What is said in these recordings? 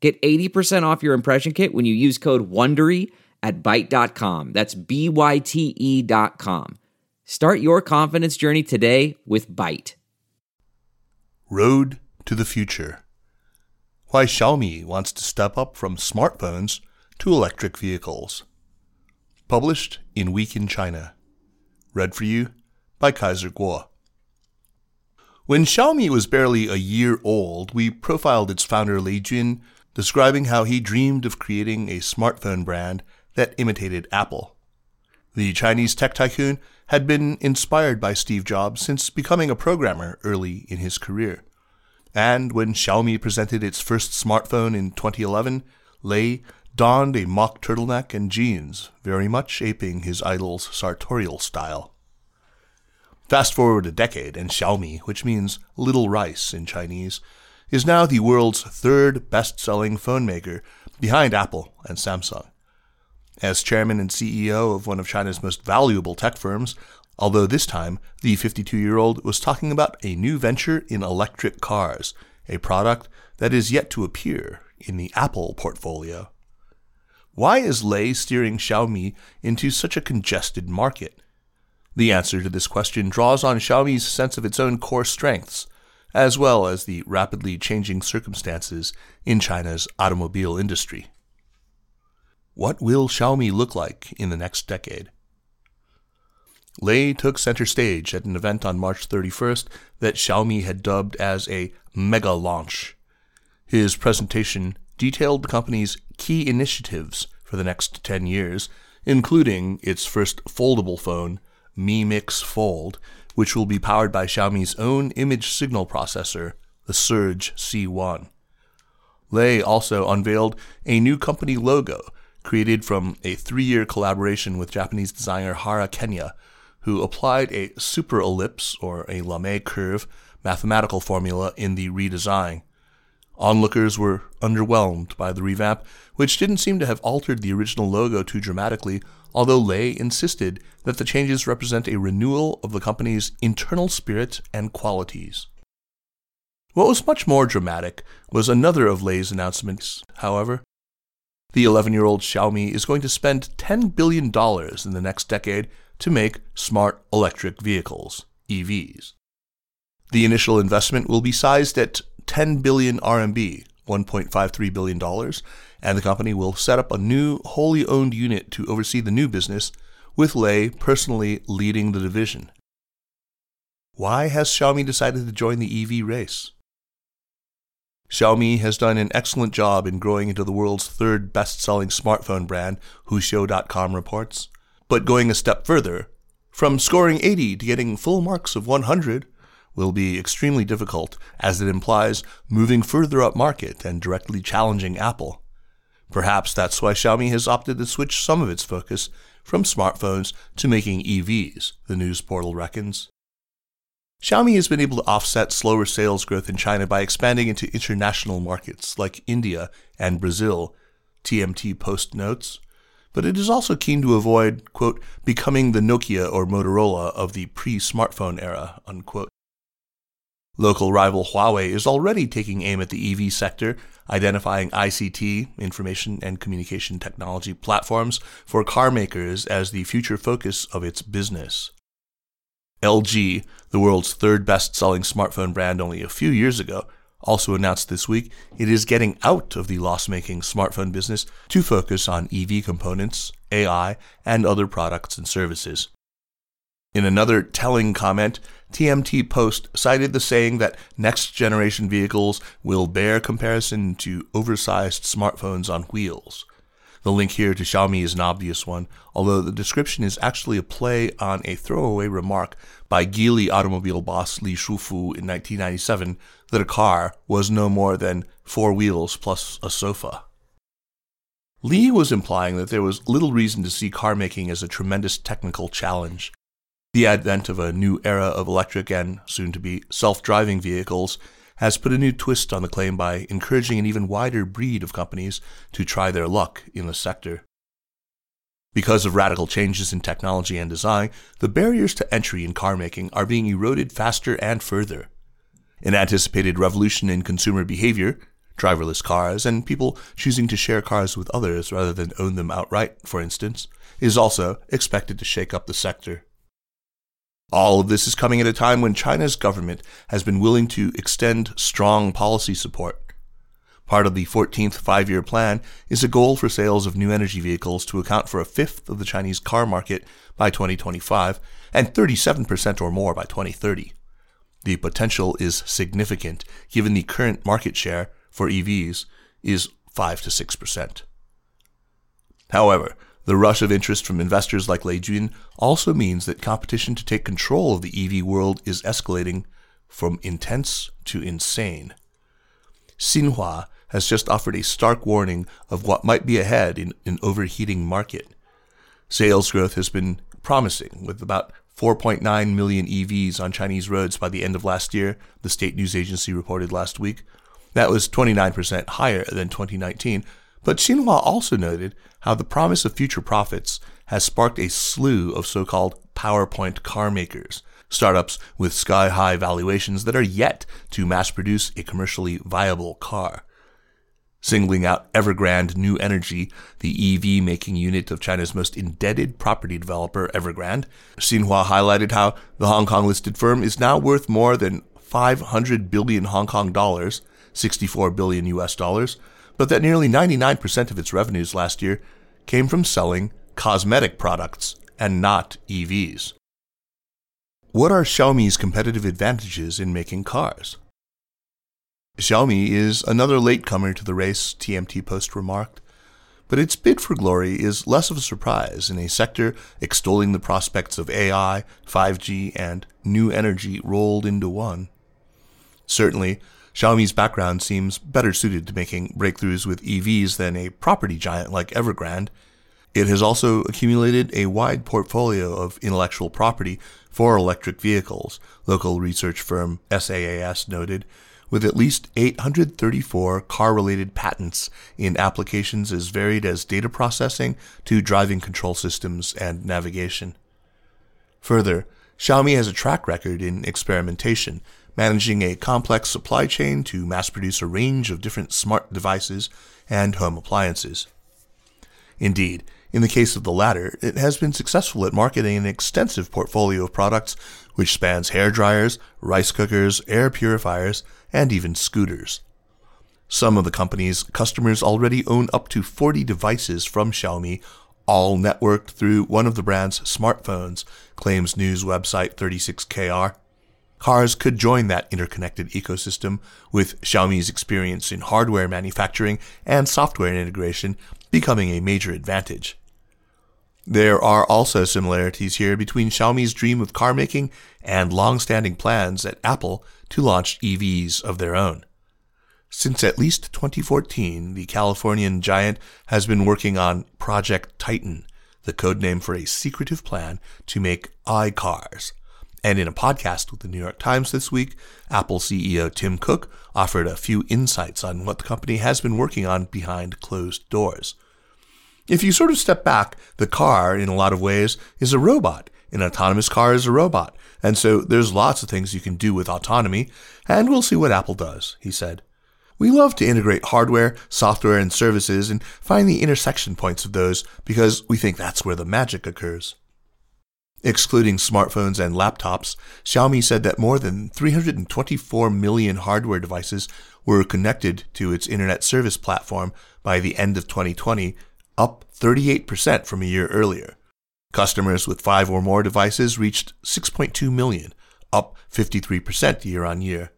Get 80% off your impression kit when you use code WONDERY at Byte.com. That's B-Y-T-E dot com. Start your confidence journey today with Byte. Road to the Future Why Xiaomi Wants to Step Up from Smartphones to Electric Vehicles. Published in Week in China. Read for you by Kaiser Kuo. When Xiaomi was barely a year old, we profiled its founder Lei Jun, describing how he dreamed of creating a smartphone brand that imitated Apple. The Chinese tech tycoon had been inspired by Steve Jobs since becoming a programmer early in his career. And when Xiaomi presented its first smartphone in 2011, Lei donned a mock turtleneck and jeans, very much aping his idol's sartorial style. Fast forward a decade, and Xiaomi, which means little rice in Chinese, is now the world's third best selling phone maker behind Apple and Samsung. As chairman and CEO of one of China's most valuable tech firms, although this time the 52 year old was talking about a new venture in electric cars, a product that is yet to appear in the Apple portfolio. Why is Lei steering Xiaomi into such a congested market? The answer to this question draws on Xiaomi's sense of its own core strengths, as well as the rapidly changing circumstances in China's automobile industry. What will Xiaomi look like in the next decade? Lei took center stage at an event on March 31st that Xiaomi had dubbed as a mega launch. His presentation detailed the company's key initiatives for the next 10 years, including its first foldable phone, Mi Mix Fold, which will be powered by Xiaomi's own image signal processor, the Surge C1. Lei also unveiled a new company logo created from a three year collaboration with Japanese designer Hara Kenya, who applied a super ellipse or a Lamé curve mathematical formula in the redesign. Onlookers were underwhelmed by the revamp, which didn't seem to have altered the original logo too dramatically, although Lei insisted that the changes represent a renewal of the company's internal spirit and qualities. What was much more dramatic was another of Lei's announcements, however. The 11 year old Xiaomi is going to spend $10 billion in the next decade to make smart electric vehicles, EVs. The initial investment will be sized at 10 billion RMB, $1.53 billion, and the company will set up a new wholly owned unit to oversee the new business, with Lei personally leading the division. Why has Xiaomi decided to join the EV race? Xiaomi has done an excellent job in growing into the world's third best selling smartphone brand, Huxiu.com reports. But going a step further, from scoring 80 to getting full marks of 100, will be extremely difficult as it implies moving further up market and directly challenging Apple. Perhaps that's why Xiaomi has opted to switch some of its focus from smartphones to making EVs, the news portal reckons. Xiaomi has been able to offset slower sales growth in China by expanding into international markets like India and Brazil, TMT Post notes. But it is also keen to avoid, quote, becoming the Nokia or Motorola of the pre smartphone era, unquote. Local rival Huawei is already taking aim at the EV sector, identifying ICT, information and communication technology platforms, for car makers as the future focus of its business. LG, the world's third best selling smartphone brand only a few years ago, also announced this week it is getting out of the loss making smartphone business to focus on EV components, AI, and other products and services. In another telling comment, TMT Post cited the saying that next generation vehicles will bear comparison to oversized smartphones on wheels. The link here to Xiaomi is an obvious one, although the description is actually a play on a throwaway remark by Geely automobile boss Li Shufu in 1997 that a car was no more than four wheels plus a sofa. Li was implying that there was little reason to see car making as a tremendous technical challenge. The advent of a new era of electric and soon to be self driving vehicles has put a new twist on the claim by encouraging an even wider breed of companies to try their luck in the sector. Because of radical changes in technology and design, the barriers to entry in car making are being eroded faster and further. An anticipated revolution in consumer behavior, driverless cars, and people choosing to share cars with others rather than own them outright, for instance, is also expected to shake up the sector. All of this is coming at a time when China's government has been willing to extend strong policy support. Part of the 14th five year plan is a goal for sales of new energy vehicles to account for a fifth of the Chinese car market by 2025 and 37% or more by 2030. The potential is significant given the current market share for EVs is 5 to 6%. However, the rush of interest from investors like Lei Jun also means that competition to take control of the EV world is escalating from intense to insane. Xinhua has just offered a stark warning of what might be ahead in an overheating market. Sales growth has been promising, with about 4.9 million EVs on Chinese roads by the end of last year, the state news agency reported last week. That was 29% higher than 2019, but Xinhua also noted how the promise of future profits has sparked a slew of so called PowerPoint car makers, startups with sky high valuations that are yet to mass produce a commercially viable car. Singling out Evergrande New Energy, the EV making unit of China's most indebted property developer, Evergrande, Xinhua highlighted how the Hong Kong listed firm is now worth more than 500 billion Hong Kong dollars, 64 billion US dollars, but that nearly 99% of its revenues last year came from selling cosmetic products and not EVs. What are Xiaomi's competitive advantages in making cars? Xiaomi is another latecomer to the race, TMT Post remarked, but its bid for glory is less of a surprise in a sector extolling the prospects of AI, 5G, and new energy rolled into one. Certainly, Xiaomi's background seems better suited to making breakthroughs with EVs than a property giant like Evergrande. It has also accumulated a wide portfolio of intellectual property for electric vehicles, local research firm SaaS noted, with at least 834 car related patents in applications as varied as data processing to driving control systems and navigation. Further, Xiaomi has a track record in experimentation, managing a complex supply chain to mass produce a range of different smart devices and home appliances. Indeed, in the case of the latter, it has been successful at marketing an extensive portfolio of products which spans hair dryers, rice cookers, air purifiers, and even scooters. Some of the company's customers already own up to 40 devices from Xiaomi, all networked through one of the brand's smartphones, claims news website 36KR. Cars could join that interconnected ecosystem, with Xiaomi's experience in hardware manufacturing and software integration becoming a major advantage. There are also similarities here between Xiaomi's dream of car making and long-standing plans at Apple to launch EVs of their own. Since at least 2014, the Californian giant has been working on Project Titan, the codename for a secretive plan to make iCars, and in a podcast with the New York Times this week, Apple CEO Tim Cook offered a few insights on what the company has been working on behind closed doors. If you sort of step back, the car, in a lot of ways, is a robot. An autonomous car is a robot. And so there's lots of things you can do with autonomy, and we'll see what Apple does, he said. We love to integrate hardware, software, and services and find the intersection points of those because we think that's where the magic occurs. Excluding smartphones and laptops, Xiaomi said that more than 324 million hardware devices were connected to its internet service platform by the end of 2020, up 38% from a year earlier. Customers with five or more devices reached 6.2 million, up 53% year on year.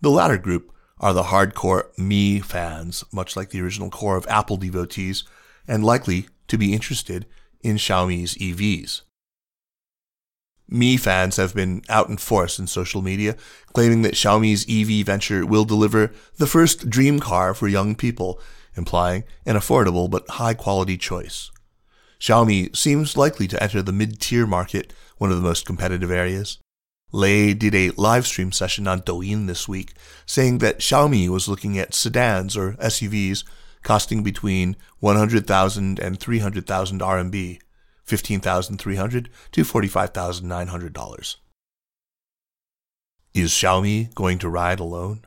The latter group are the hardcore Mi fans, much like the original core of Apple devotees, and likely to be interested in Xiaomi's EVs. Mi fans have been out in force in social media, claiming that Xiaomi's EV venture will deliver the first dream car for young people, implying an affordable but high quality choice. Xiaomi seems likely to enter the mid tier market, one of the most competitive areas. Lei did a live stream session on Douyin this week, saying that Xiaomi was looking at sedans or SUVs costing between 100,000 and 300,000 RMB, 15,300 to $45,900. Is Xiaomi going to ride alone?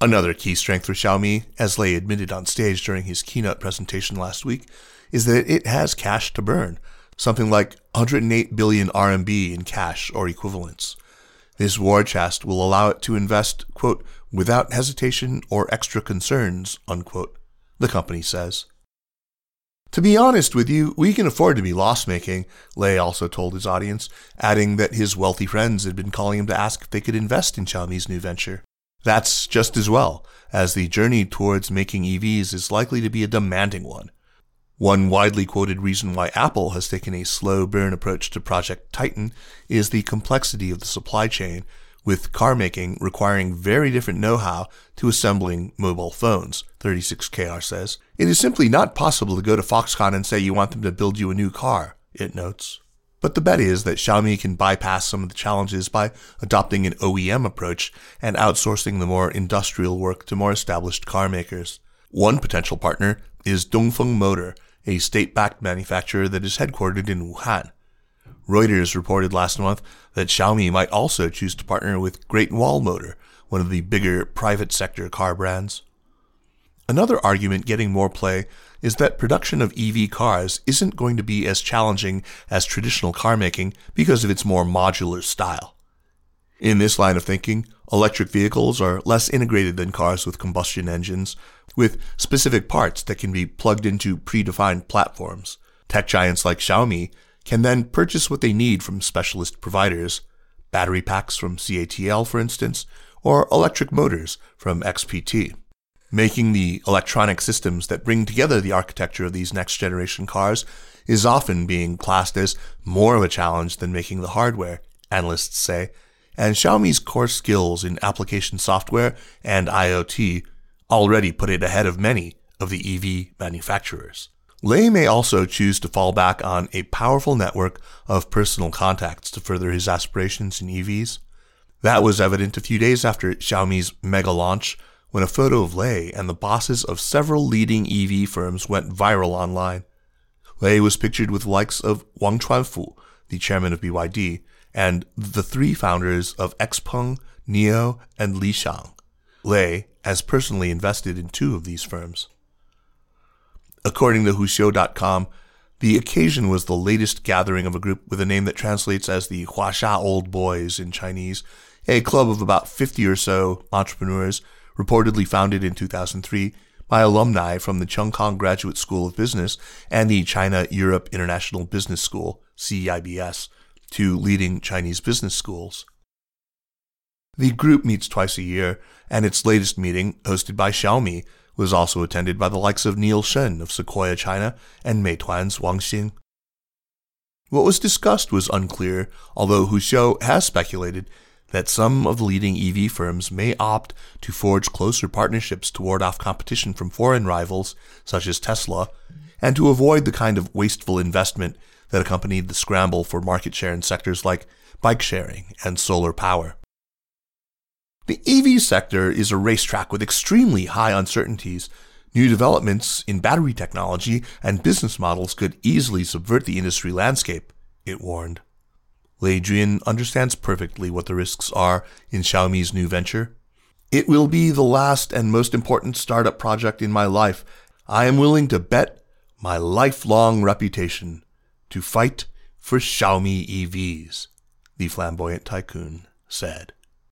Another key strength for Xiaomi, as Lei admitted on stage during his keynote presentation last week, is that it has cash to burn, something like 108 billion RMB in cash or equivalents. This war chest will allow it to invest, quote, without hesitation or extra concerns, unquote, the company says. To be honest with you, we can afford to be loss making, Lei also told his audience, adding that his wealthy friends had been calling him to ask if they could invest in Xiaomi's new venture. That's just as well, as the journey towards making EVs is likely to be a demanding one. One widely quoted reason why Apple has taken a slow burn approach to Project Titan is the complexity of the supply chain, with car making requiring very different know-how to assembling mobile phones, 36KR says. It is simply not possible to go to Foxconn and say you want them to build you a new car, it notes. But the bet is that Xiaomi can bypass some of the challenges by adopting an OEM approach and outsourcing the more industrial work to more established car makers. One potential partner is Dongfeng Motor, a state-backed manufacturer that is headquartered in Wuhan. Reuters reported last month that Xiaomi might also choose to partner with Great Wall Motor, one of the bigger private sector car brands. Another argument getting more play is that production of EV cars isn't going to be as challenging as traditional car making because of its more modular style. In this line of thinking, electric vehicles are less integrated than cars with combustion engines, with specific parts that can be plugged into predefined platforms. Tech giants like Xiaomi can then purchase what they need from specialist providers, battery packs from CATL, for instance, or electric motors from XPT. Making the electronic systems that bring together the architecture of these next generation cars is often being classed as more of a challenge than making the hardware, analysts say, and Xiaomi's core skills in application software and IoT already put it ahead of many of the EV manufacturers. Lei may also choose to fall back on a powerful network of personal contacts to further his aspirations in EVs. That was evident a few days after Xiaomi's mega launch when a photo of Lei and the bosses of several leading EV firms went viral online. Lei was pictured with the likes of Wang Chuanfu, the chairman of BYD, and the three founders of Xpeng, NIO, and Li Xiang. Lei has personally invested in two of these firms. According to Huxiu.com, the occasion was the latest gathering of a group with a name that translates as the Huasha Old Boys in Chinese, a club of about 50 or so entrepreneurs, reportedly founded in 2003 by alumni from the Cheung Kong Graduate School of Business and the China Europe International Business School, CEIBS, two leading Chinese business schools. The group meets twice a year, and its latest meeting, hosted by Xiaomi, was also attended by the likes of Neil Shen of Sequoia China and Meituan's Wang Xing. What was discussed was unclear, although Huxiu has speculated that some of the leading EV firms may opt to forge closer partnerships to ward off competition from foreign rivals, such as Tesla, and to avoid the kind of wasteful investment that accompanied the scramble for market share in sectors like bike sharing and solar power. The EV sector is a racetrack with extremely high uncertainties. New developments in battery technology and business models could easily subvert the industry landscape, it warned. Jun understands perfectly what the risks are in Xiaomi's new venture. It will be the last and most important startup project in my life. I am willing to bet my lifelong reputation to fight for Xiaomi EVs, the flamboyant tycoon said.